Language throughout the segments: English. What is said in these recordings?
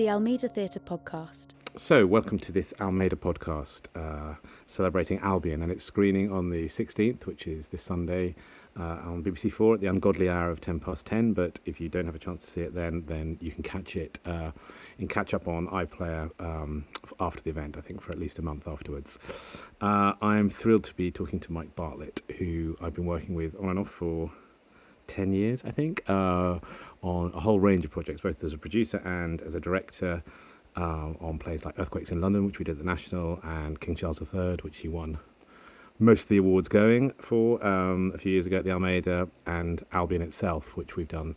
the Almeida Theatre podcast. So, welcome to this Almeida podcast uh, celebrating Albion and its screening on the 16th, which is this Sunday uh, on BBC Four at the ungodly hour of 10 past 10. But if you don't have a chance to see it then, then you can catch it uh, in catch up on iPlayer um, after the event, I think for at least a month afterwards. Uh, I'm thrilled to be talking to Mike Bartlett, who I've been working with on and off for 10 years, I think, uh, on a whole range of projects, both as a producer and as a director. Uh, on plays like Earthquakes in London, which we did at the National, and King Charles III, which he won most of the awards going for um, a few years ago at the Almeida, and Albion itself, which we've done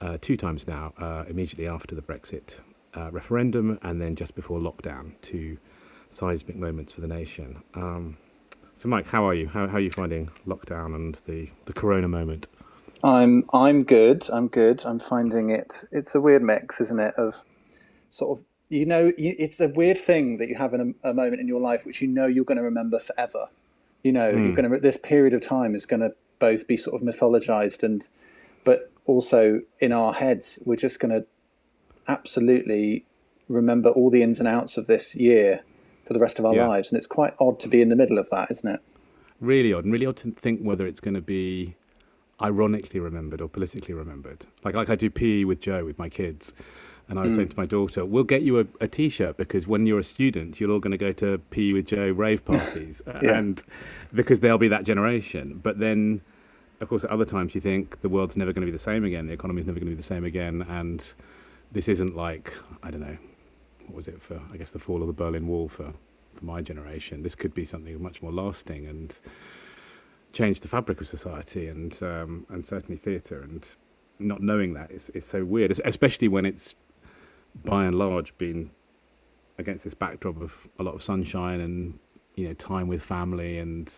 uh, two times now, uh, immediately after the Brexit uh, referendum and then just before lockdown, two seismic moments for the nation. Um, so, Mike, how are you? How, how are you finding lockdown and the, the corona moment? I'm I'm good. I'm good. I'm finding it. It's a weird mix, isn't it? Of sort of you know, it's a weird thing that you have in a, a moment in your life which you know you're going to remember forever. You know, mm. you're going to this period of time is going to both be sort of mythologized and, but also in our heads we're just going to absolutely remember all the ins and outs of this year for the rest of our yeah. lives, and it's quite odd to be in the middle of that, isn't it? Really odd, and really odd to think whether it's going to be ironically remembered or politically remembered. Like like I do PE with Joe with my kids, and I was mm. saying to my daughter, "We'll get you a a T-shirt because when you're a student, you're all going to go to PE with Joe rave parties, yeah. and because they'll be that generation." But then, of course, at other times you think the world's never going to be the same again, the economy's never going to be the same again, and this isn't like I don't know, what was it for? I guess the fall of the Berlin Wall for for my generation. This could be something much more lasting and change the fabric of society and um, and certainly theatre. And not knowing that is is so weird, especially when it's by and large been against this backdrop of a lot of sunshine and you know time with family and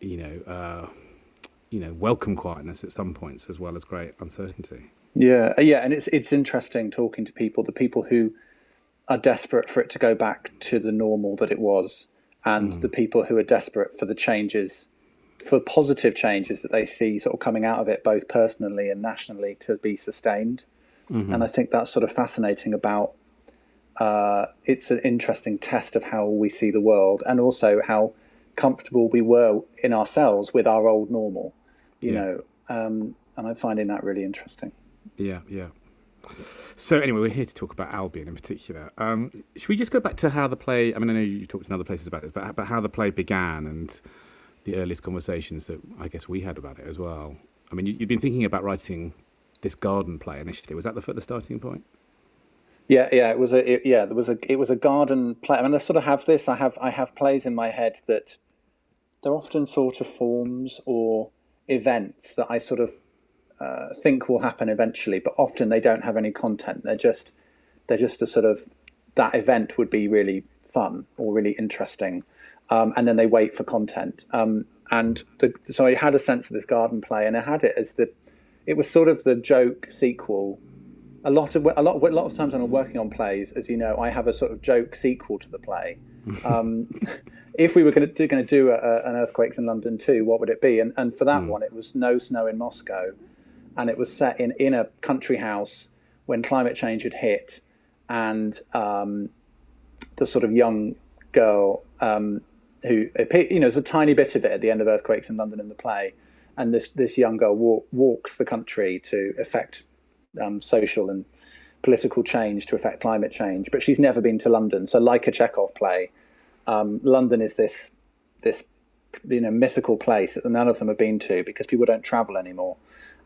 you know uh, you know welcome quietness at some points as well as great uncertainty. Yeah, yeah, and it's it's interesting talking to people, the people who are desperate for it to go back to the normal that it was, and mm. the people who are desperate for the changes, for positive changes that they see sort of coming out of it, both personally and nationally, to be sustained. Mm-hmm. And I think that's sort of fascinating about. Uh, it's an interesting test of how we see the world, and also how comfortable we were in ourselves with our old normal. You yeah. know, um, and I'm finding that really interesting. Yeah, yeah. So anyway, we're here to talk about Albion in particular. Um, should we just go back to how the play? I mean, I know you talked in other places about this, but but how the play began and the earliest conversations that I guess we had about it as well. I mean, you, have been thinking about writing this garden play initially. Was that the the starting point? Yeah, yeah, it was a it, yeah, there was a it was a garden play. I mean, I sort of have this. I have I have plays in my head that they're often sort of forms or events that I sort of uh, think will happen eventually, but often they don't have any content. They're just they're just a sort of that event would be really fun or really interesting, um, and then they wait for content. Um, and the, so I had a sense of this garden play, and I had it as the it was sort of the joke sequel. A lot of a lot a lot of times when I'm working on plays, as you know, I have a sort of joke sequel to the play. Um, if we were going to do, going to do a, a, an earthquakes in London too, what would it be? And and for that mm. one, it was no snow in Moscow, and it was set in in a country house when climate change had hit, and um, the sort of young girl um, who you know there's a tiny bit of it at the end of Earthquakes in London in the play, and this this young girl walk, walks the country to effect um, social and political change to affect climate change, but she's never been to London. So, like a Chekhov play, um, London is this this you know mythical place that none of them have been to because people don't travel anymore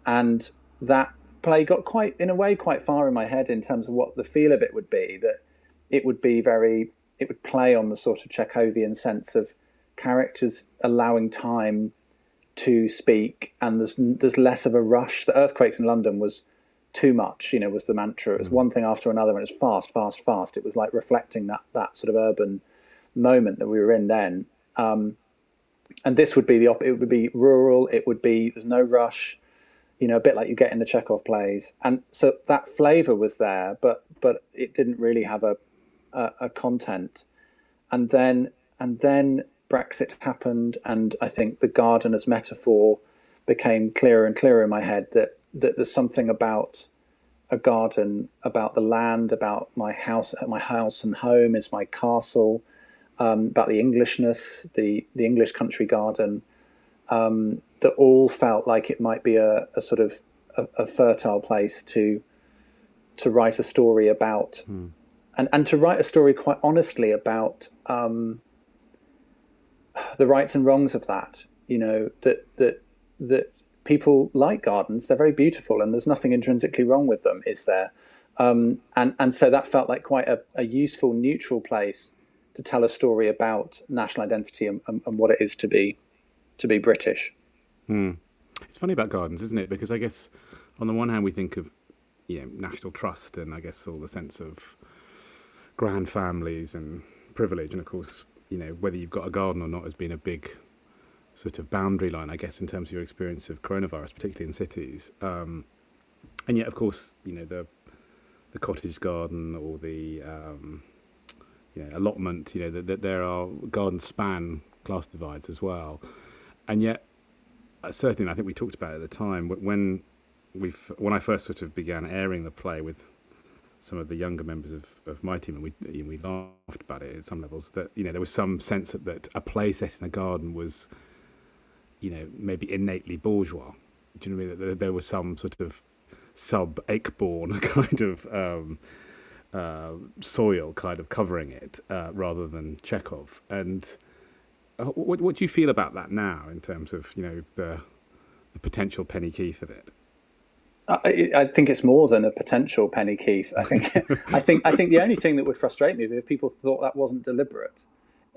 and that play got quite in a way quite far in my head in terms of what the feel of it would be that it would be very it would play on the sort of Chekhovian sense of characters allowing time to speak and there's there's less of a rush the earthquakes in London was too much you know was the mantra it was mm. one thing after another and it was fast fast fast it was like reflecting that that sort of urban moment that we were in then um, and this would be the op- it would be rural it would be there's no rush you know, a bit like you get in the Chekhov plays. And so that flavour was there, but but it didn't really have a, a, a content. And then and then Brexit happened, and I think the garden as metaphor became clearer and clearer in my head that that there's something about a garden about the land, about my house, my house and home is my castle, um, about the Englishness, the the English country garden, um, that all felt like it might be a, a sort of a, a, fertile place to to write a story about, hmm. And and to write a story quite honestly about um, the rights and wrongs of that. You know that that that people like gardens; they're very beautiful, and there's nothing intrinsically wrong with them, is there? Um, and and so that felt like quite a, a, useful, neutral place to tell a story about national identity and, and, and what it is to be to be British. Hmm. It's funny about gardens, isn't it? Because I guess on the one hand we think of you know national trust and I guess all the sense of grand families and privilege, and of course you know whether you've got a garden or not has been a big sort of boundary line, I guess, in terms of your experience of coronavirus, particularly in cities. Um, and yet, of course, you know the the cottage garden or the um, you know, allotment. You know that, that there are gardens span class divides as well, and yet uh, certainly, I think we talked about it at the time when we when I first sort of began airing the play with some of the younger members of, of my team, and we we laughed about it at some levels. That you know there was some sense that, that a play set in a garden was, you know, maybe innately bourgeois. Do you know what I mean? That there was some sort of sub Ayckbourn kind of um, uh, soil kind of covering it, uh, rather than Chekhov. And uh, what, what do you feel about that now in terms of you know the, the potential Penny Keith of it? I, I, think it's more than a potential Penny Keith. I think I think I think the only thing that would frustrate me is if people thought that wasn't deliberate.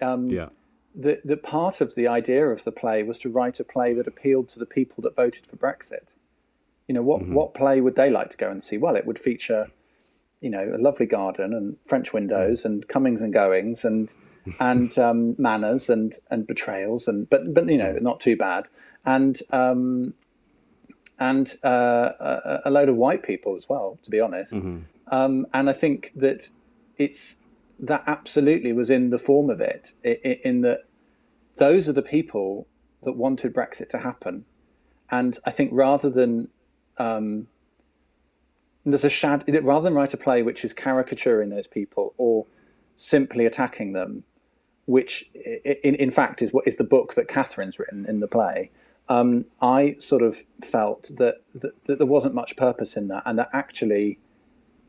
Um, yeah. The the part of the idea of the play was to write a play that appealed to the people that voted for Brexit. You know what mm-hmm. what play would they like to go and see? Well, it would feature, you know, a lovely garden and French windows mm-hmm. and comings and goings and and um, manners and and betrayals and but but you know not too bad and um, and uh, a, a, load of white people as well to be honest mm-hmm. um, and I think that it's that absolutely was in the form of it in that those are the people that wanted Brexit to happen and I think rather than um, there's a shad rather than write a play which is caricaturing those people or simply attacking them which in, in fact is what is the book that Catherine's written in the play. Um, I sort of felt that, that, that, there wasn't much purpose in that, and that actually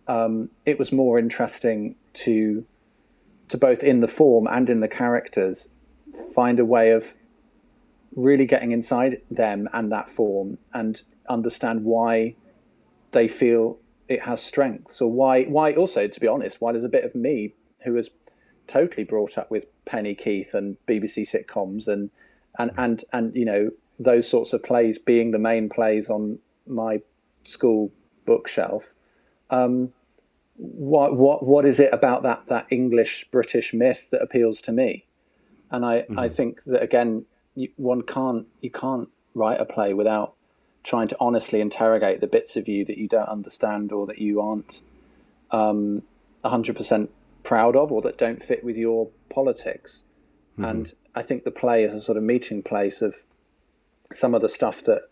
um, it was more interesting to to both in the form and in the characters find a way of really getting inside them and that form and understand why they feel it has strengths or why why also to be honest why there's a bit of me who has totally brought up with Penny Keith and BBC sitcoms and and and and you know those sorts of plays being the main plays on my school bookshelf. Um, what what what is it about that that English British myth that appeals to me? And I mm-hmm. I think that again you, one can't you can't write a play without trying to honestly interrogate the bits of you that you don't understand or that you aren't um, 100% proud of or that don't fit with your politics. Mm-hmm. And I think the play is a sort of meeting place of some of the stuff that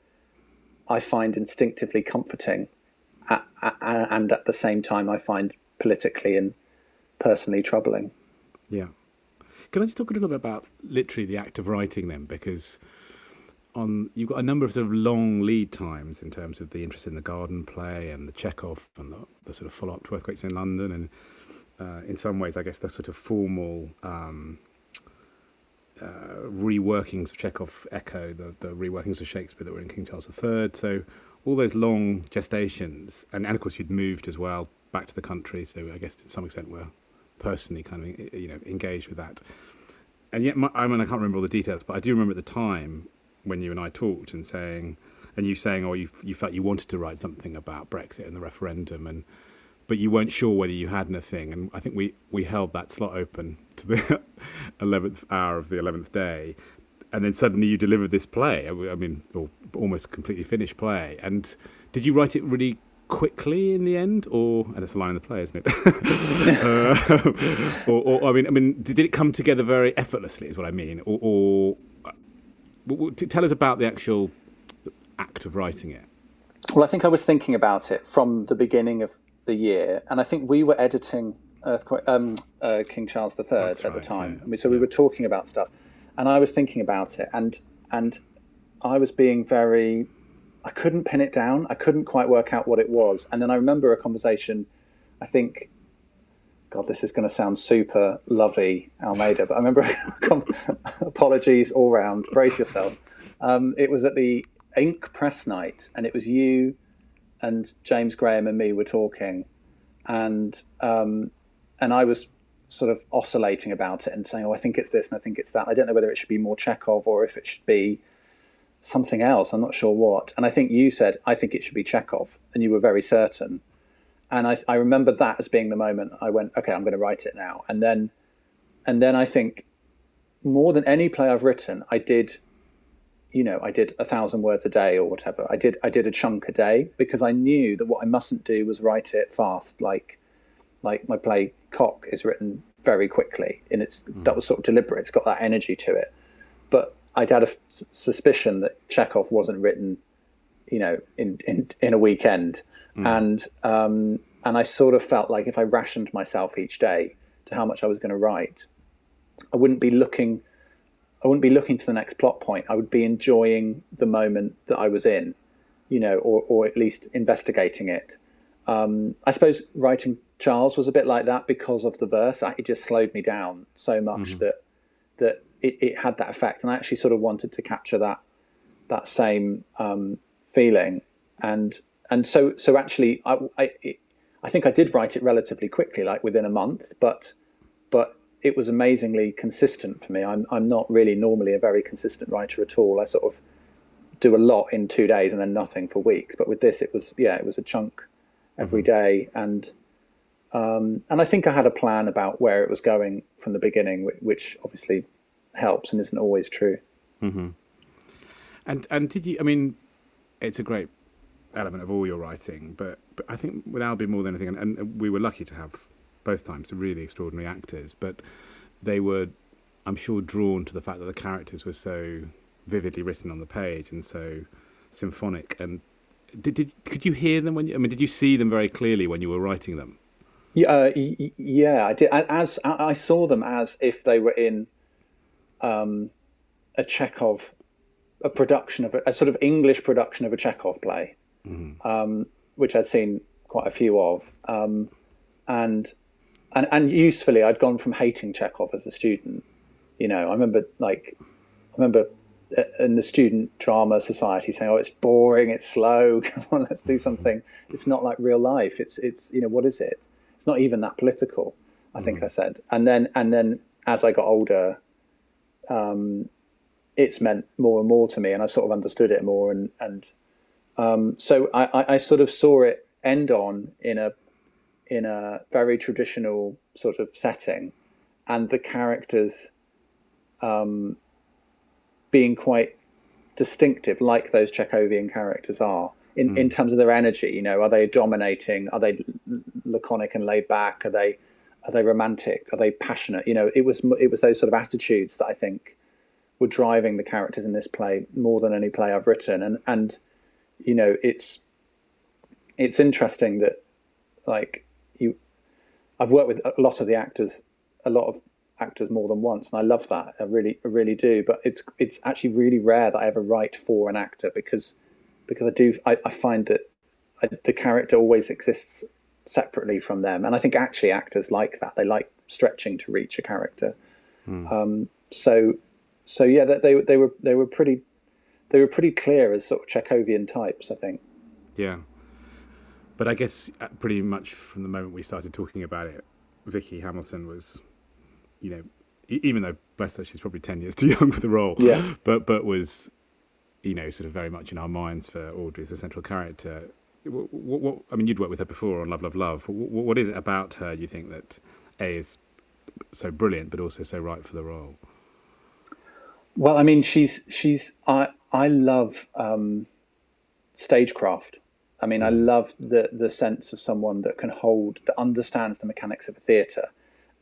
I find instinctively comforting, at, at, and at the same time I find politically and personally troubling. Yeah. Can I just talk a little bit about literally the act of writing them? Because on you've got a number of sort of long lead times in terms of the interest in the garden play and the Chekhov and the, the sort of follow up to earthquakes in London and uh, in some ways, I guess, the sort of formal um, uh, reworkings of Chekhov echo the, the reworkings of Shakespeare that were in King Charles III. So all those long gestations, and, and of course you'd moved as well back to the country. So I guess to some extent we're personally kind of you know engaged with that. And yet, my, I mean, I can't remember all the details, but I do remember at the time when you and I talked and saying, and you saying, oh, you you felt you wanted to write something about Brexit and the referendum and but you weren't sure whether you had anything. And I think we, we held that slot open to the 11th hour of the 11th day. And then suddenly you delivered this play, I mean, or almost completely finished play. And did you write it really quickly in the end, or and it's a line in the play, isn't it? uh, or, or, I mean, I mean, did it come together very effortlessly? Is what I mean, or, or uh, tell us about the actual act of writing it. Well, I think I was thinking about it from the beginning of the year, and I think we were editing Earthquake, um, uh, King Charles III That's at the time. yeah. I mean, so we were talking about stuff, and I was thinking about it, and and I was being very. I couldn't pin it down. I couldn't quite work out what it was, and then I remember a conversation. I think, God, this is going to sound super lovely, Almeida, but I remember. apologies all round. Brace yourself. Um, it was at the Ink Press Night, and it was you and James Graham and me were talking, and um, and I was sort of oscillating about it and saying, "Oh, I think it's this and I think it's that." I don't know whether it should be more Chekhov or if it should be something else. I'm not sure what. And I think you said, "I think it should be Chekhov," and you were very certain. And I, I remember that as being the moment I went, "Okay, I'm going to write it now." And then, and then I think more than any play I've written, I did you know, I did a thousand words a day or whatever. I did I did a chunk a day because I knew that what I mustn't do was write it fast, like like my play Cock is written very quickly, and it's that was sort of deliberate. It's got that energy to it. But I'd had a f- suspicion that Chekhov wasn't written, you know, in in, in a weekend, and um, and I sort of felt like if I rationed myself each day to how much I was going to write, I wouldn't be looking I wouldn't be looking to the next plot point. I would be enjoying the moment that I was in, you know, or, or at least investigating it. Um, I suppose writing Charles was a bit like that because of the verse. I- It just slowed me down so much that that it, it had that effect, and I actually sort of wanted to capture that that same um, feeling. And and so so actually, I I, it, I think I did write it relatively quickly, like within a month, but but it was amazingly consistent for me. I'm I'm not really normally a very consistent writer at all. I sort of do a lot in two days and then nothing for weeks. But with this, it was yeah, it was a chunk every day, and um, and I think I had a plan about where it was going from the beginning, which, which obviously helps and isn't always true. Mm-hmm. And and did you? I mean, it's a great element of all your writing, but but I think with Albion more than anything, and, and we were lucky to have both times really extraordinary actors, but they were, I'm sure, drawn to the fact that the characters were so vividly written on the page and so symphonic. And did, did could you hear them when you? I mean, did you see them very clearly when you were writing them? Yeah, uh, yeah, I did. As I saw them as if they were in um, a Chekhov, a production of a, a sort of English production of a Chekhov play, um, which I'd seen quite a few of, um, and and and usefully, I'd gone from hating Chekhov as a student. You know, I remember like I remember uh, in the student drama society saying, "Oh, it's boring, it's slow. Come on, let's do something. It's not like real life. It's it's you know what is it? It's not even that political." I think I said, and then and then as I got older, um, it's meant more and more to me, and I sort of understood it more, and and um, so I, I, I sort of saw it end on in a in a very traditional sort of setting, and the characters um, being quite distinctive, like those Chekhovian characters are, in, in terms of their energy. You know, are they dominating? Are they laconic and laid back? Are they are they romantic? Are they passionate? You know, it was it was those sort of attitudes that I think were driving the characters in this play more than any play I've written. And and you know, it's it's interesting that like I've worked with a lot of the actors, a lot of actors more than once, and I love that. I really, I really do. But it's it's actually really rare that I ever write for an actor because because I do I, I find that I, the character always exists separately from them, and I think actually actors like that. They like stretching to reach a character. Um, so so yeah, they they were they were pretty they were pretty clear as sort of Chekhovian types. I think. Yeah. But I guess uh, pretty much from the moment we started talking about it, Vicky Hamilton was, you know, even though bless her, she's probably ten years too young for the role. Yeah. But but was, you know, sort of very much in our minds for Audrey as a central character. What, what, I mean, you'd worked with her before on Love, Love, Love. What, what is it about her you think that a is so brilliant, but also so right for the role? Well, I mean, she's she's I I love um, stagecraft. I mean, I hmm. love the the sense of someone that can hold that understands the mechanics of a theatre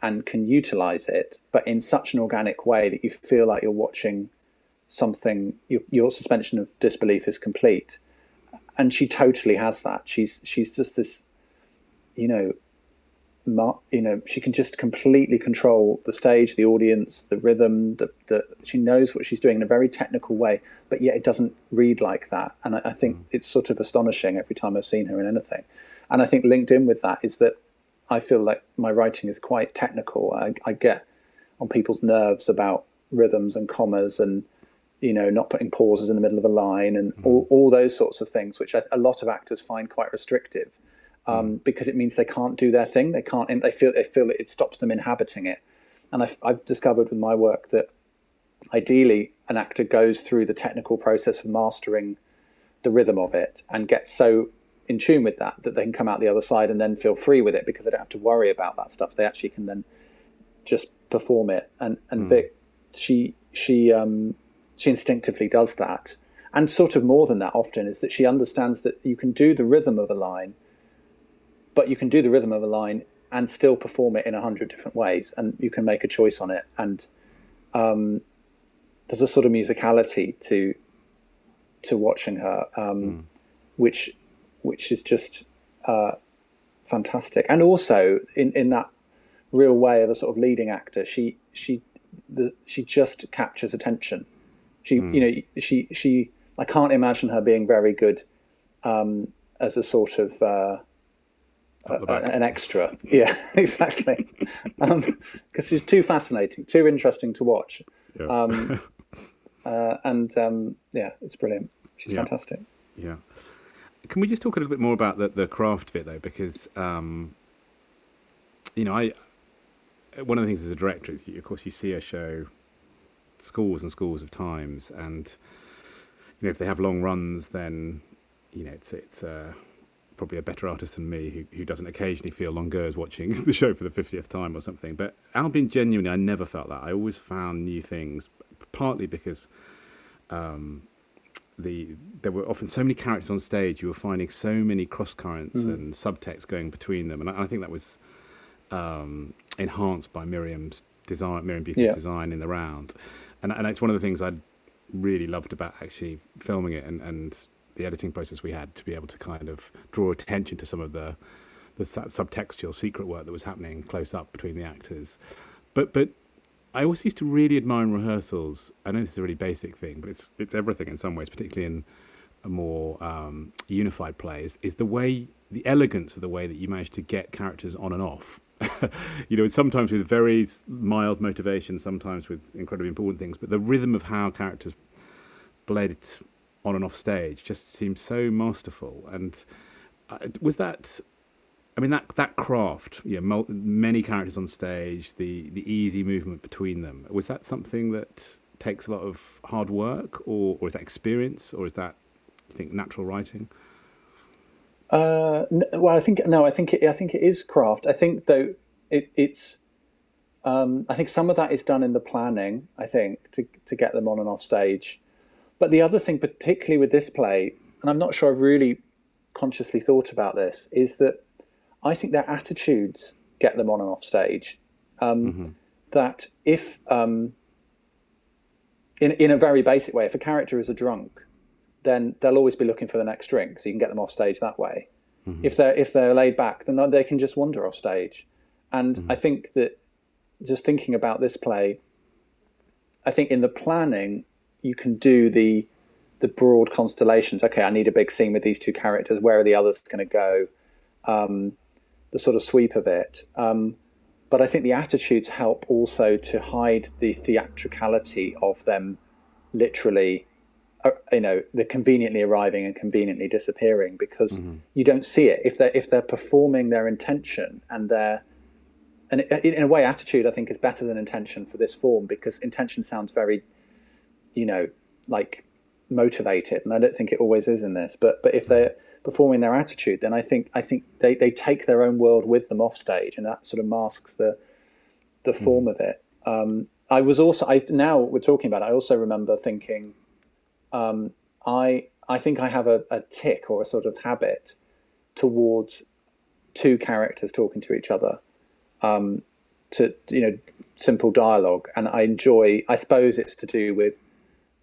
and can utilize it, but in such an organic way that you feel like you're watching something. Your, your suspension of disbelief is complete, and she totally has that. She's she's just this, you know, you know, she can just completely control the stage, the audience, the rhythm. The, the she knows what she's doing in a very technical way, but yet it doesn't read like that. And I, I think mm. it's sort of astonishing every time I've seen her in anything. And I think linked in with that is that I feel like my writing is quite technical. I, I get on people's nerves about rhythms and commas and you know not putting pauses in the middle of a line and mm. all, all those sorts of things, which a lot of actors find quite restrictive um, mm. because it means they can't do their thing. They can't. They feel they feel it stops them inhabiting it. And I've, I've discovered with my work that ideally an actor goes through the technical process of mastering the rhythm of it and gets so in tune with that that they can come out the other side and then feel free with it because they don't have to worry about that stuff. They actually can then just perform it. And and mm. Vic, she she um, she instinctively does that. And sort of more than that, often is that she understands that you can do the rhythm of a line but you can do the rhythm of a line and still perform it in a hundred different ways, and you can make a choice on it. And um, there's a sort of musicality to to watching her, um, mm. which which is just uh, fantastic. And also in in that real way of a sort of leading actor, she she the, she just captures attention. She mm. you know she she I can't imagine her being very good um, as a sort of uh, an extra. Yeah, exactly. Because um, she's too fascinating, too interesting to watch. Yeah. Um, uh, and um, yeah, it's brilliant. She's yeah. fantastic. Yeah. Can we just talk a little bit more about the, the craft of it, though? Because, um, you know, I one of the things as a director is, of course, you see a show scores and scores of times, and you know, if they have long runs, then you know, it's it's uh, probably a better artist than me who, who doesn't occasionally feel longueurs watching the show for the 50th time or something. But Albion, genuinely, I never felt that. I always found new things, partly because um, the there were often so many characters on stage, you were finding so many cross currents mm. and subtext going between them. And I, I think that was um, enhanced by Miriam's design, Miriam Buether's yeah. design in the round. And, and it's one of the things I really loved about actually filming it and, and the editing process we had to be able to kind of draw attention to some of the the subtextual secret work that was happening close up between the actors. But but I also used to really admire in rehearsals. I know this is a really basic thing, but it's it's everything in some ways, particularly in a more um, unified play. Is, is the way the elegance of the way that you manage to get characters on and off. you know, sometimes with very mild motivation, sometimes with incredibly important things, but the rhythm of how characters bled on and off stage just seems so masterful. And uh, was that? I mean that that craft, you know, many characters on stage, the the easy movement between them. Was that something that takes a lot of hard work, or or is that experience, or is that you think natural writing? Uh, well, I think no. I think it, I think it is craft. I think though it, it's. Um, I think some of that is done in the planning. I think to to get them on and off stage, but the other thing, particularly with this play, and I'm not sure I've really consciously thought about this, is that I think their attitudes get them on and off stage. Um, mm-hmm. That if, um, in in a very basic way, if a character is a drunk, then they'll always be looking for the next drink, so you can get them off stage that way. Mm-hmm. If they're if they're laid back, then they can just wander off stage. And mm-hmm. I think that just thinking about this play, I think in the planning, you can do the the broad constellations. Okay, I need a big scene with these two characters. Where are the others going to go? Um, the sort of sweep of it. Um, but I think the attitudes help also to hide the theatricality of them literally, uh, you know, the conveniently arriving and conveniently disappearing because mm-hmm. you don't see it. If they're, if they're performing their intention and their, and in a way, attitude I think is better than intention for this form because intention sounds very you know, like motivated, and I don't think it always is in this. But but if they're performing their attitude, then I think I think they, they take their own world with them off stage, and that sort of masks the the mm. form of it. Um, I was also I now we're talking about. It, I also remember thinking, um, I I think I have a, a tick or a sort of habit towards two characters talking to each other. Um, to you know simple dialogue, and I enjoy. I suppose it's to do with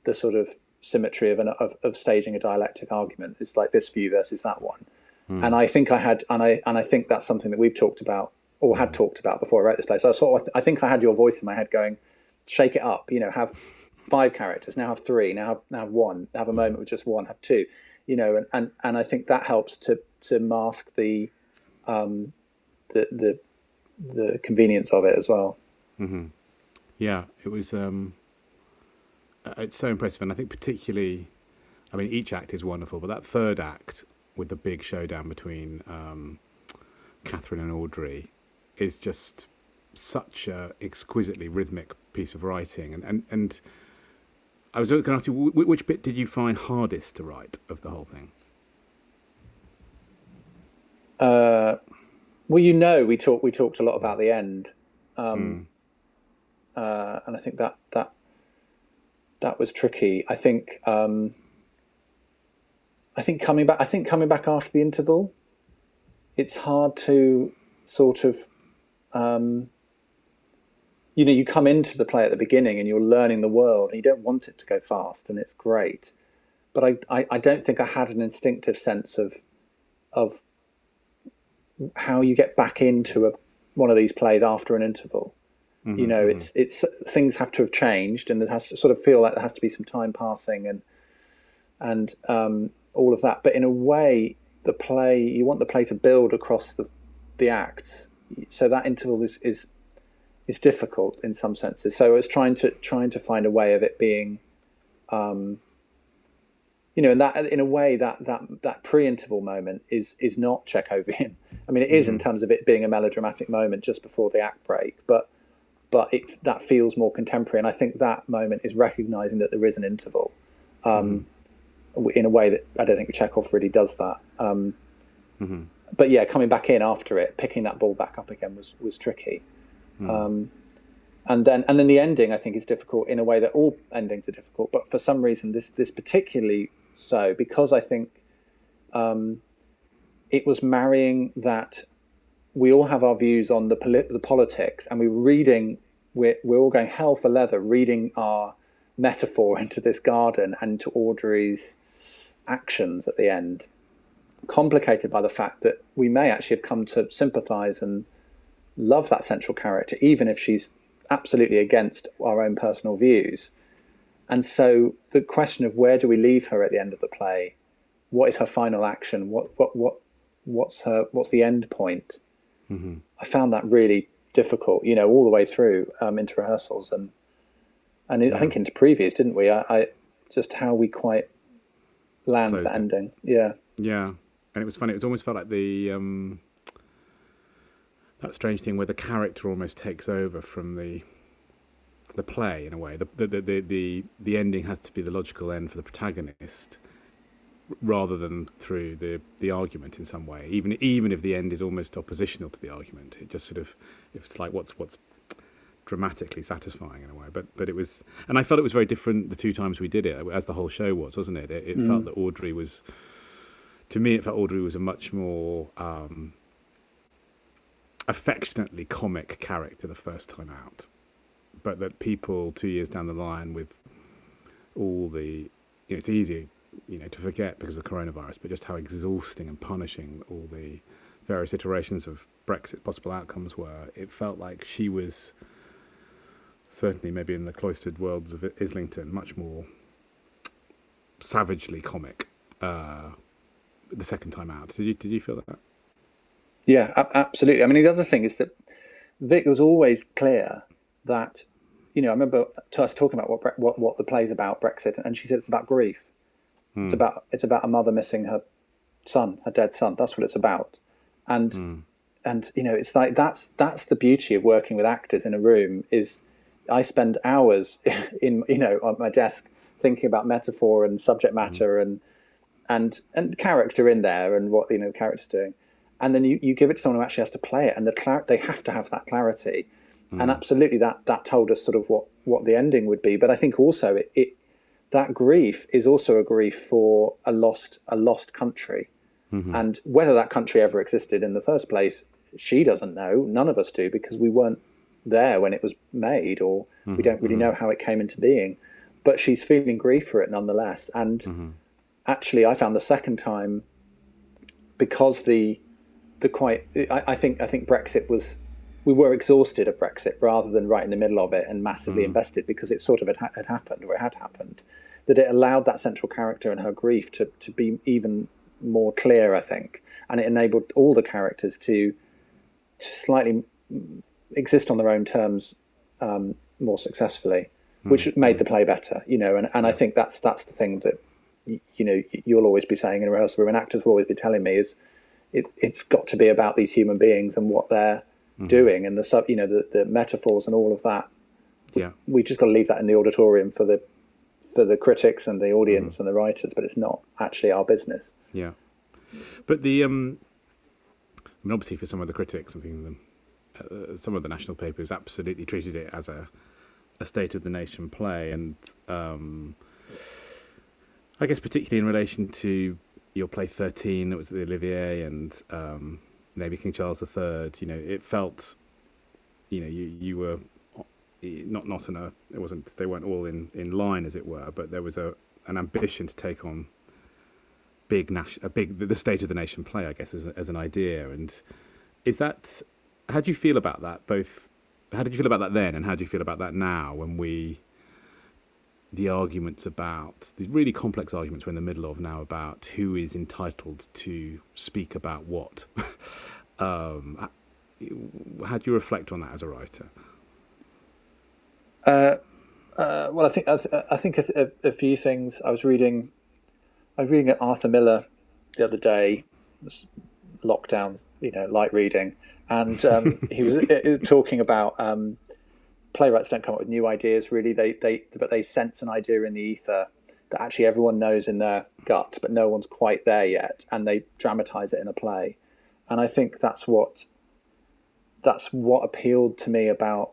the sort of symmetry of, an, of of staging a dialectic argument. It's like this view versus that one, mm. and I think I had and I and I think that's something that we've talked about or had talked about before I wrote this play. So I sort of, I think I had your voice in my head going, shake it up, you know, have five characters, now have three, now have, now have one, have a moment with just one, have two, you know, and, and, and I think that helps to, to mask the, um, the, the, the convenience of it as well. Mm-hmm. Yeah, it was, um, it's so impressive. And I think particularly, I mean, each act is wonderful, but that third act with the big showdown between, um, Catherine and Audrey is just such a exquisitely rhythmic piece of writing. And, and, and I was going to ask you, which bit did you find hardest to write of the whole thing? Uh, well, you know, we talked we talked a lot about the end, um, mm. uh, and I think that that that was tricky. I think um, I think coming back. I think coming back after the interval, it's hard to sort of um, you know, you come into the play at the beginning and you're learning the world and you don't want it to go fast and it's great. But I, I, I don't think I had an instinctive sense of of how you get back into a, one of these plays after an interval. Mm-hmm, you know, mm-hmm. it's it's things have to have changed, and it has to sort of feel like there has to be some time passing and and um, all of that. But in a way, the play you want the play to build across the the acts, so that interval is is is difficult in some senses. So I was trying to trying to find a way of it being, um, you know, and that in a way that that that pre-interval moment is is not Chekhovian. I mean, it is mm-hmm. in terms of it being a melodramatic moment just before the act break, but but it that feels more contemporary, and I think that moment is recognizing that there is an interval. Um, mm-hmm. In a way that I don't think Chekhov really does that. Um, mm-hmm. But yeah, coming back in after it, picking that ball back up again was was tricky. Mm. Um, and then and then the ending I think is difficult in a way that all endings are difficult, but for some reason this this particularly so because I think um, it was marrying that we all have our views on the the politics, and we're reading we're we're all going hell for leather reading our metaphor into this garden and to Audrey's actions at the end, complicated by the fact that we may actually have come to sympathise and love that central character, even if she's absolutely against our own personal views. And so the question of where do we leave her at the end of the play? What is her final action? What what what what's her what's the end point? Mm-hmm. I found that really difficult, you know, all the way through um, into rehearsals and and yeah. I think into previews, didn't we? I, I just how we quite land Closed the ending. Yeah. Yeah, and it was funny. It almost felt like the um, that strange thing where the character almost takes over from the the play in a way. The the the the, the ending has to be the logical end for the protagonist rather than through the the argument in some way. Even even if the end is almost oppositional to the argument, it just sort of it's like what's what's dramatically satisfying in a way. But but it was, and I felt it was very different the two times we did it, as the whole show was, wasn't it? It, it mm. felt that Audrey was, to me, it felt Audrey was a much more um, affectionately comic character the first time out, but that people two years down the line with all the, you know, it's easy, you know, to forget because of coronavirus, but just how exhausting and punishing all the various iterations of Brexit possible outcomes were. It felt like she was certainly maybe in the cloistered worlds of Islington much more savagely comic uh, the second time out. Did you did you feel that? Yeah, absolutely. I mean, the other thing is that Vic was always clear that, you know, I remember us talking about what what what the play's about Brexit, and she said it's about grief. Mm. It's about it's about a mother missing her son, her dead son. That's what it's about, and mm. and you know, it's like that's that's the beauty of working with actors in a room. Is I spend hours in you know on my desk thinking about metaphor and subject hmm. matter mm. and and and character in there and what you know the character's doing and then you, you give it to someone who actually has to play it, and the clar- they have to have that clarity. And absolutely, that that told us sort of what what the ending would be. But I think also it, it that grief is also a grief for a lost a lost country, mm-hmm. and whether that country ever existed in the first place, she doesn't know. None of us do because we weren't there when it was made, or mm-hmm. we don't really mm-hmm. know how it came into being. but she's feeling grief for it nonetheless. And Mm-hmm. actually, I found the second time because the the quite I, I think I think Brexit was we were exhausted of Brexit rather than right in the middle of it and massively invested because it sort of had, had happened or it had happened. That it allowed that central character and her grief to, to be even more clear I think. And it enabled all the characters to to slightly mm, exist on their own terms um, more successfully which made the play better you know and, and I think that's that's the thing that you know you'll always be saying in a rehearsal room and actors will always be telling me is it, it's got to be about these human beings and what they're doing and the sub you know the, the metaphors and all of that. Yeah. we just got to leave that in the auditorium for the for the critics and the audience and the writers but it's not actually our business. Yeah, but the um, I mean, obviously for some of the critics, thinking uh, some of the national papers absolutely treated it as a a state of the nation play, and um, I guess particularly in relation to your play 13 that was at the Olivier and um, maybe King Charles III. You know, it felt, you know, you you were eh, not not in a it wasn't they weren't all in in line as it were, but there was a an ambition to take on big nation, a big the state of the nation play, I guess, as as an idea. And is that how do you feel about that? Both, how did you feel about that then, and how do you feel about that now? When we the arguments about these really complex arguments we're in the middle of now about who is entitled to speak about what. um, how do you reflect on that as a writer? Uh, uh, well, I think I, th- I think a, a, few things. I was reading, I was reading Arthur Miller the other day, lockdown, you know, light reading, and um, he was talking about um, playwrights don't come up with new ideas. Really, they they but they sense an idea in the ether that actually everyone knows in their gut, but no one's quite there yet, and they dramatize it in a play. And I think that's what that's what appealed to me about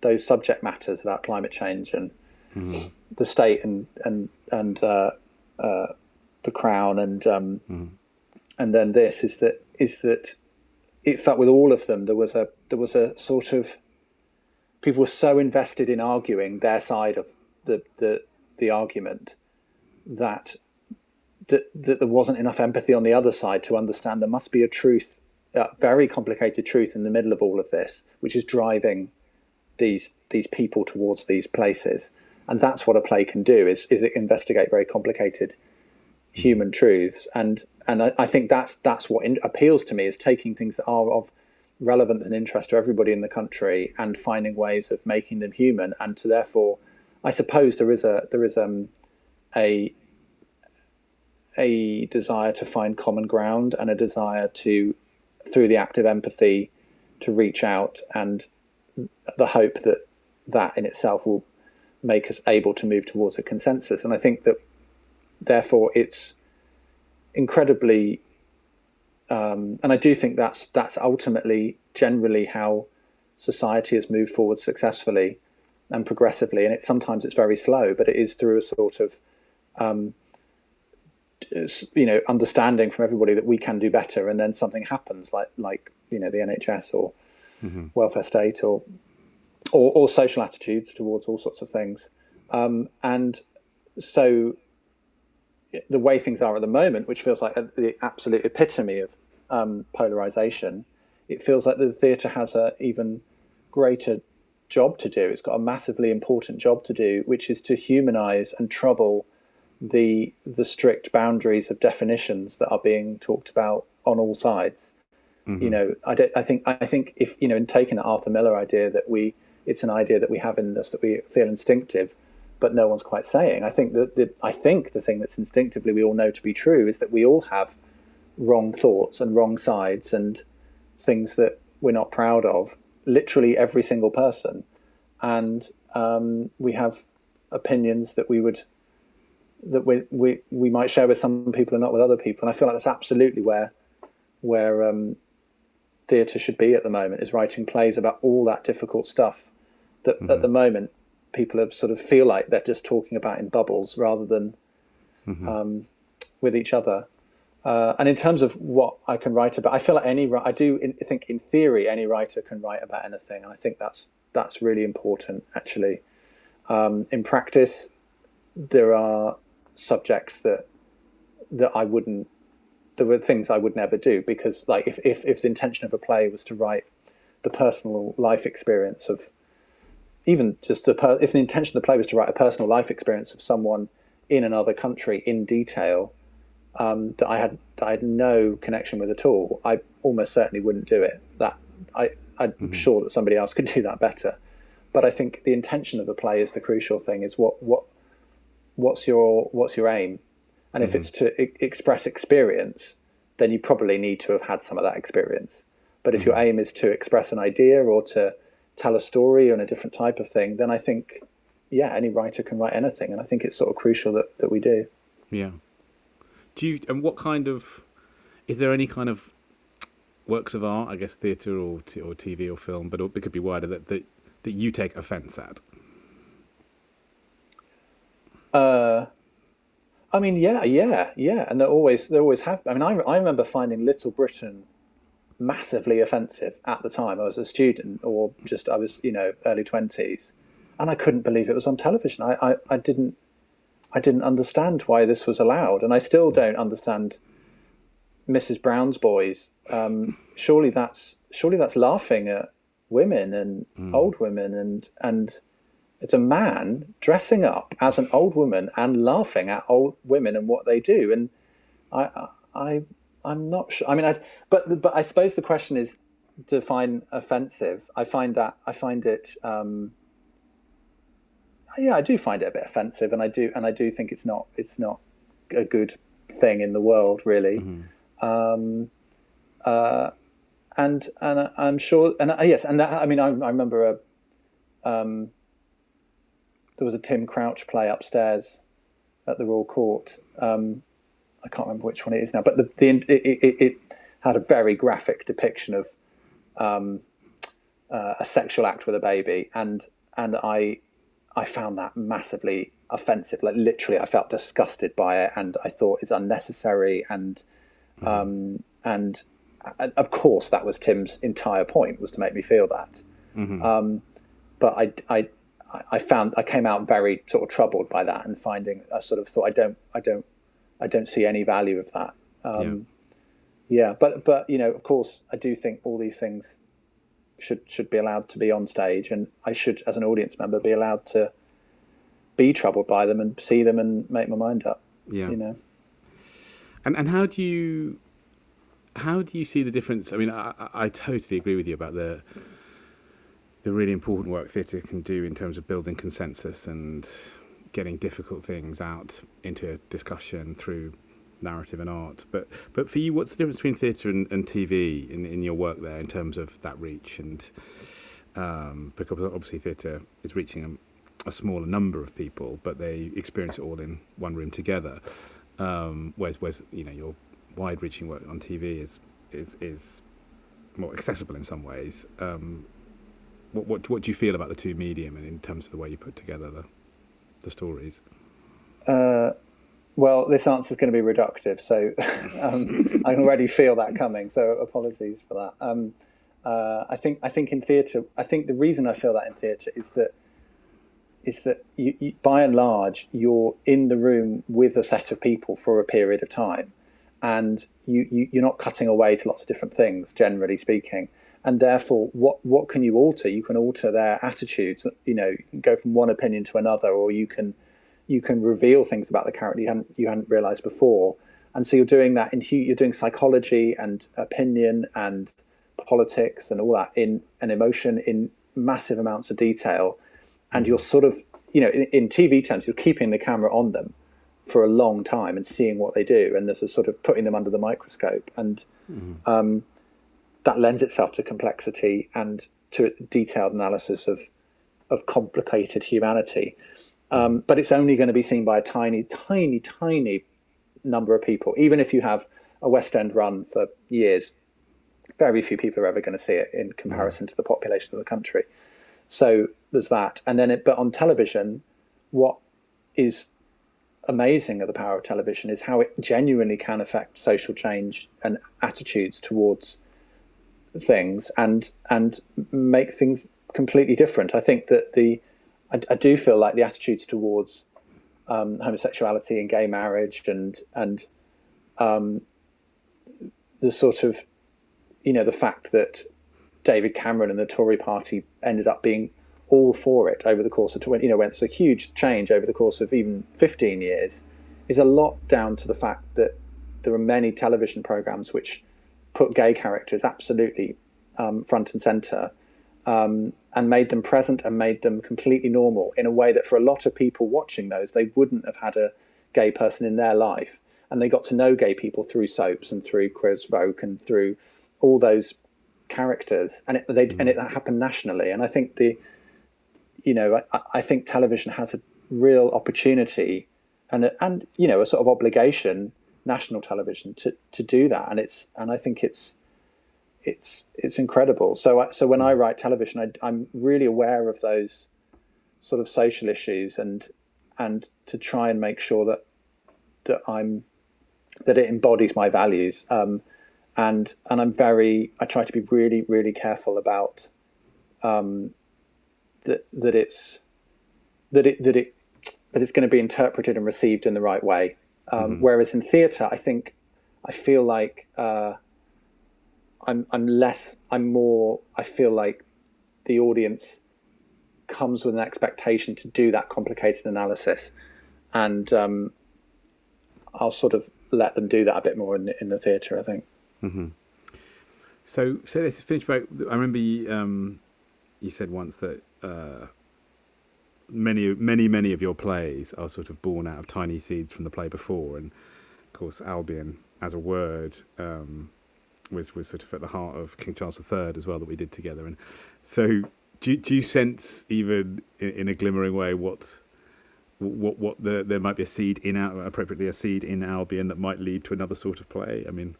those subject matters about climate change and mm-hmm. the state and and and uh, uh, the crown and um, mm-hmm. and then this is that is that it felt with all of them there was a there was a sort of people were so invested in arguing their side of the the, the argument that that that there wasn't enough empathy on the other side to understand there must be a truth a very complicated truth in the middle of all of this which is driving these these people towards these places. And that's what a play can do is is it investigate very complicated human truths. And and I, I think that's that's what in, appeals to me is taking things that are of relevance and interest to everybody in the country and finding ways of making them human and to therefore I suppose there is a there is um a a desire to find common ground and a desire to through the act of empathy to reach out and the hope that that in itself will make us able to move towards a consensus. And I think that therefore it's incredibly, um, and I do think that's that's ultimately generally how society has moved forward successfully and progressively. And it sometimes it's very slow, but it is through a sort of um, you know understanding from everybody that we can do better, and then something happens, like like you know the NHS or mm-hmm. welfare state or, or, or social attitudes towards all sorts of things. Um, and so the way things are at the moment, which feels like the absolute epitome of um, polarization, it feels like the theatre has an even greater job to do. It's got a massively important job to do, which is to humanize and trouble the the strict boundaries of definitions that are being talked about on all sides. Mm-hmm. You know, I, don't. I think I think if you know, in taking the Arthur Miller idea that we, it's an idea that we have in us that we feel instinctive, but no one's quite saying. I think that the, I think the thing that's instinctively we all know to be true is that we all have wrong thoughts and wrong sides and things that we're not proud of. Literally every single person, and um, we have opinions that we would that we, we we might share with some people and not with other people. And I feel like that's absolutely where where um, theatre should be at the moment is writing plays about all that difficult stuff that mm-hmm. at the moment people have sort of feel like they're just talking about in bubbles rather than mm-hmm. um, with each other. Uh, and in terms of what I can write about, I feel like any I do in, think in theory any writer can write about anything, and I think that's that's really important actually. Um, in practice, there are subjects that that I wouldn't. There were things I would never do because, like, if, if, if the intention of a play was to write the personal life experience of even just a per, if the intention of the play was to write a personal life experience of someone in another country in detail um, that I had that I had no connection with at all, I almost certainly wouldn't do it. That I I'm mm-hmm. sure that somebody else could do that better. But I think the intention of the play is the crucial thing. Is what what what's your what's your aim? And mm-hmm. if it's to I- express experience, then you probably need to have had some of that experience. But if mm-hmm. your aim is to express an idea or to tell a story on a different type of thing, then I think, yeah, any writer can write anything, and I think it's sort of crucial that, that we do. Yeah. Do you and what kind of is there any kind of works of art, I guess theatre or t- or TV or film, but it could be wider that that, that you take offence at? Uh, I mean, yeah, yeah, yeah, and they always they always have. I mean, I I remember finding Little Britain massively offensive at the time. I was a student, or just I was, you know, early twenties, and I couldn't believe it was on television. I, I, I didn't, I didn't understand why this was allowed, and I still don't understand. Mrs. Brown's Boys. Um, surely that's surely that's laughing at women and mm. old women, and and it's a man dressing up as an old woman and laughing at old women and what they do, and I I I'm not sure. I mean, I, but but I suppose the question is define offensive. I find that I find it. Um, yeah, I do find it a bit offensive, and I do and I do think it's not it's not a good thing in the world, really. Mm-hmm. Um, uh, and and I'm sure, and uh, yes, and that, I mean, I, I remember a um, there was a Tim Crouch play upstairs at the Royal Court. Um, I can't remember which one it is now, but the, the it, it, it, had a very graphic depiction of um, uh, a sexual act with a baby, and and I I found that massively offensive. Like literally, I felt disgusted by it, and I thought it's unnecessary. And mm-hmm. um, and, and of course, that was Tim's entire point was to make me feel that. Mm-hmm. Um, but I, I I found I came out very sort of troubled by that and finding I sort of thought I don't I don't I don't see any value of that. Um, yeah. yeah, but but you know, of course, I do think all these things should should be allowed to be on stage, and I should, as an audience member, be allowed to be troubled by them and see them and make my mind up. Yeah, you know. And and how do you how do you see the difference? I mean, I, I totally agree with you about the the really important work theatre can do in terms of building consensus and getting difficult things out into discussion through narrative and art. But but for you, what's the difference between theatre and, and TV in, in your work there in terms of that reach? And um, because obviously theatre is reaching a, a, smaller number of people, but they experience it all in one room together. Um, whereas, whereas you know your wide-reaching work on TV is is is more accessible in some ways. Um, what, what what do you feel about the two medium and in terms of the way you put together the the stories? Uh, well, this answer is going to be reductive, so um, I can already feel that coming. So apologies for that. Um, uh, I think I think in theatre, I think the reason I feel that in theatre is that is that you, you, by and large you're in the room with a set of people for a period of time, and you, you you're not cutting away to lots of different things, generally speaking and therefore what what can you alter you can alter their attitudes you know you go from one opinion to another or you can you can reveal things about the character you hadn't you hadn't realized before and so you're doing that in you're doing psychology and opinion and politics and all that in an emotion in massive amounts of detail and you're sort of you know in, in tv terms you're keeping the camera on them for a long time and seeing what they do and there's a sort of putting them under the microscope and mm-hmm. um, that lends itself to complexity and to detailed analysis of of complicated humanity. Um, but it's only going to be seen by a tiny, tiny, tiny number of people. Even if you have a West End run for years, very few people are ever going to see it in comparison to the population of the country. So there's that. And then, it, but on television, what is amazing of the power of television is how it genuinely can affect social change and attitudes towards things and and make things completely different. I think that the I, I do feel like the attitudes towards um, homosexuality and gay marriage and and um, the sort of you know the fact that David Cameron and the Tory Party ended up being all for it over the course of 20, you know, when it's a huge change over the course of even 15 years, is a lot down to the fact that there are many television programs which put gay characters absolutely um, front and center. Um, and made them present and made them completely normal in a way that for a lot of people watching those, they wouldn't have had a gay person in their life. And they got to know gay people through soaps and through Chris Roke and through all those characters. And it, they, mm. and it happened nationally. And I think the, you know, I, I think television has a real opportunity and, and, you know, a sort of obligation, national television to, to do that. And it's, and I think it's, it's it's incredible. So so when I write television, I, I'm really aware of those sort of social issues and and to try and make sure that that I'm that it embodies my values. Um, and and I'm very I try to be really really careful about um, that that it's that it that it that it's going to be interpreted and received in the right way. Um, mm-hmm. Whereas in theatre, I think I feel like uh, I'm I'm less I'm more I feel like the audience comes with an expectation to do that complicated analysis, and um, I'll sort of let them do that a bit more in the, in the theatre. I think. Mm-hmm. So, so is finished. About I remember you, um, you said once that uh, many, many, many of your plays are sort of born out of tiny seeds from the play before, and of course, Albion as a word. Um, was was sort of at the heart of King Charles III as well that we did together. And so, do do you sense even in, in a glimmering way what what what the, there might be a seed in our appropriately a seed in Albion that might lead to another sort of play? I mean,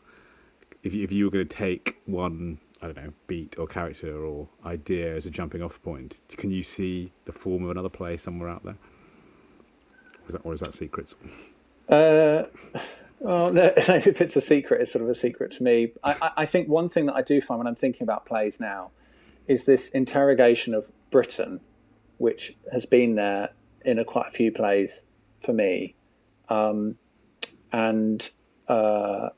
if you, if you were going to take one I don't know beat or character or idea as a jumping off point, can you see the form of another play somewhere out there? Or is that, or is that secrets? Uh, well, no, if it's a secret, it's sort of a secret to me. I, I think one thing that I do find when I'm thinking about plays now is this interrogation of Britain, which has been there in a, quite a few plays for me, um, and uh,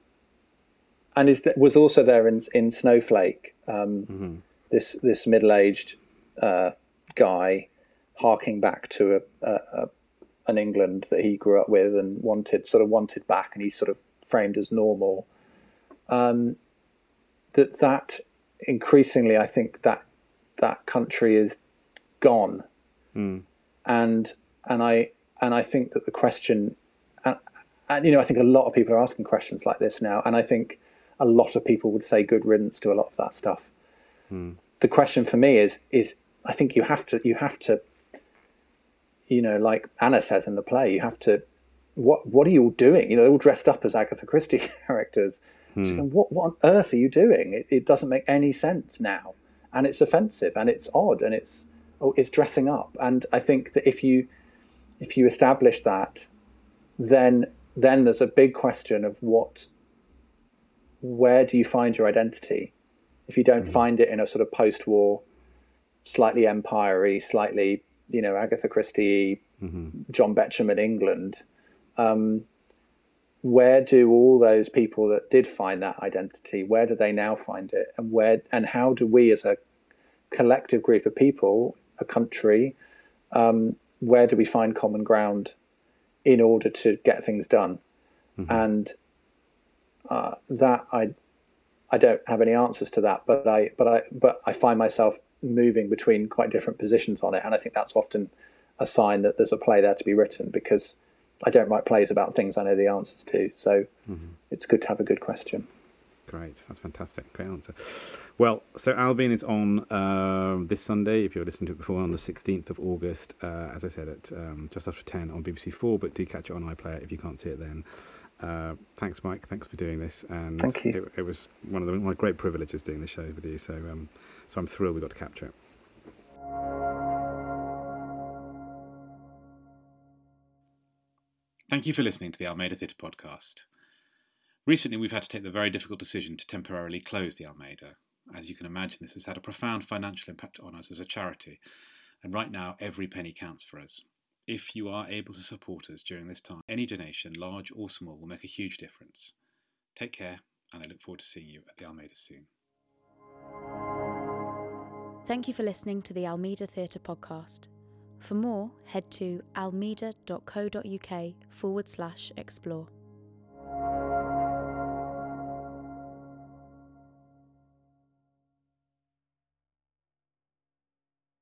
and is was also there in in Snowflake. Um, mm-hmm. This this middle aged uh, guy harking back to a, a, a an England that he grew up with and wanted sort of wanted back, and he's sort of framed as normal. Um, that that increasingly, I think that that country is gone, mm. and and I and I think that the question, and, and you know, I think a lot of people are asking questions like this now, and I think a lot of people would say good riddance to a lot of that stuff. Mm. The question for me is is I think you have to you have to you know, like Anna says in the play, you have to, what what are you all doing? You know, they're all dressed up as Agatha Christie characters. Hmm. So, what what on earth are you doing? It, it, doesn't make any sense now, and it's offensive and it's odd and it's oh, it's dressing up. And I think that if you if you establish that, then then there's a big question of what where do you find your identity if you don't hmm. find it in a sort of post-war slightly empire slightly you know Agatha Christie, mm-hmm. John Betjeman in England. Um, where do all those people that did find that identity? Where do they now find it, and where and how do we, as a collective group of people, a country, um, where do we find common ground in order to get things done? Mm-hmm. And uh, that I I don't have any answers to that, but I but I but I find myself moving between quite different positions on it, and I think that's often a sign that there's a play there to be written because I don't write plays about things I know the answers to. So mm-hmm. it's good to have a good question. Great, that's fantastic. Great answer. Well, so Albion is on um, this Sunday. If you're listening to it before, on the 16th of August, uh, as I said, at um, just after 10 on BBC Four. But do catch it on iPlayer if you can't see it then. Uh, thanks, Mike. Thanks for doing this. And Thank you. It, it was one of the, my great privileges doing the show with you. So um, so I'm thrilled we got to capture it. Thank you for listening to the Almeida Theatre Podcast. Recently, we've had to take the very difficult decision to temporarily close the Almeida. As you can imagine, this has had a profound financial impact on us as a charity, and right now, every penny counts for us. if you are able to support us during this time. Any donation, large or small, will make a huge difference. Take care, and I look forward to seeing you at the Almeida soon. Thank you for listening to the Almeida Theatre podcast. For more, head to almeida.co.uk forward slash explore.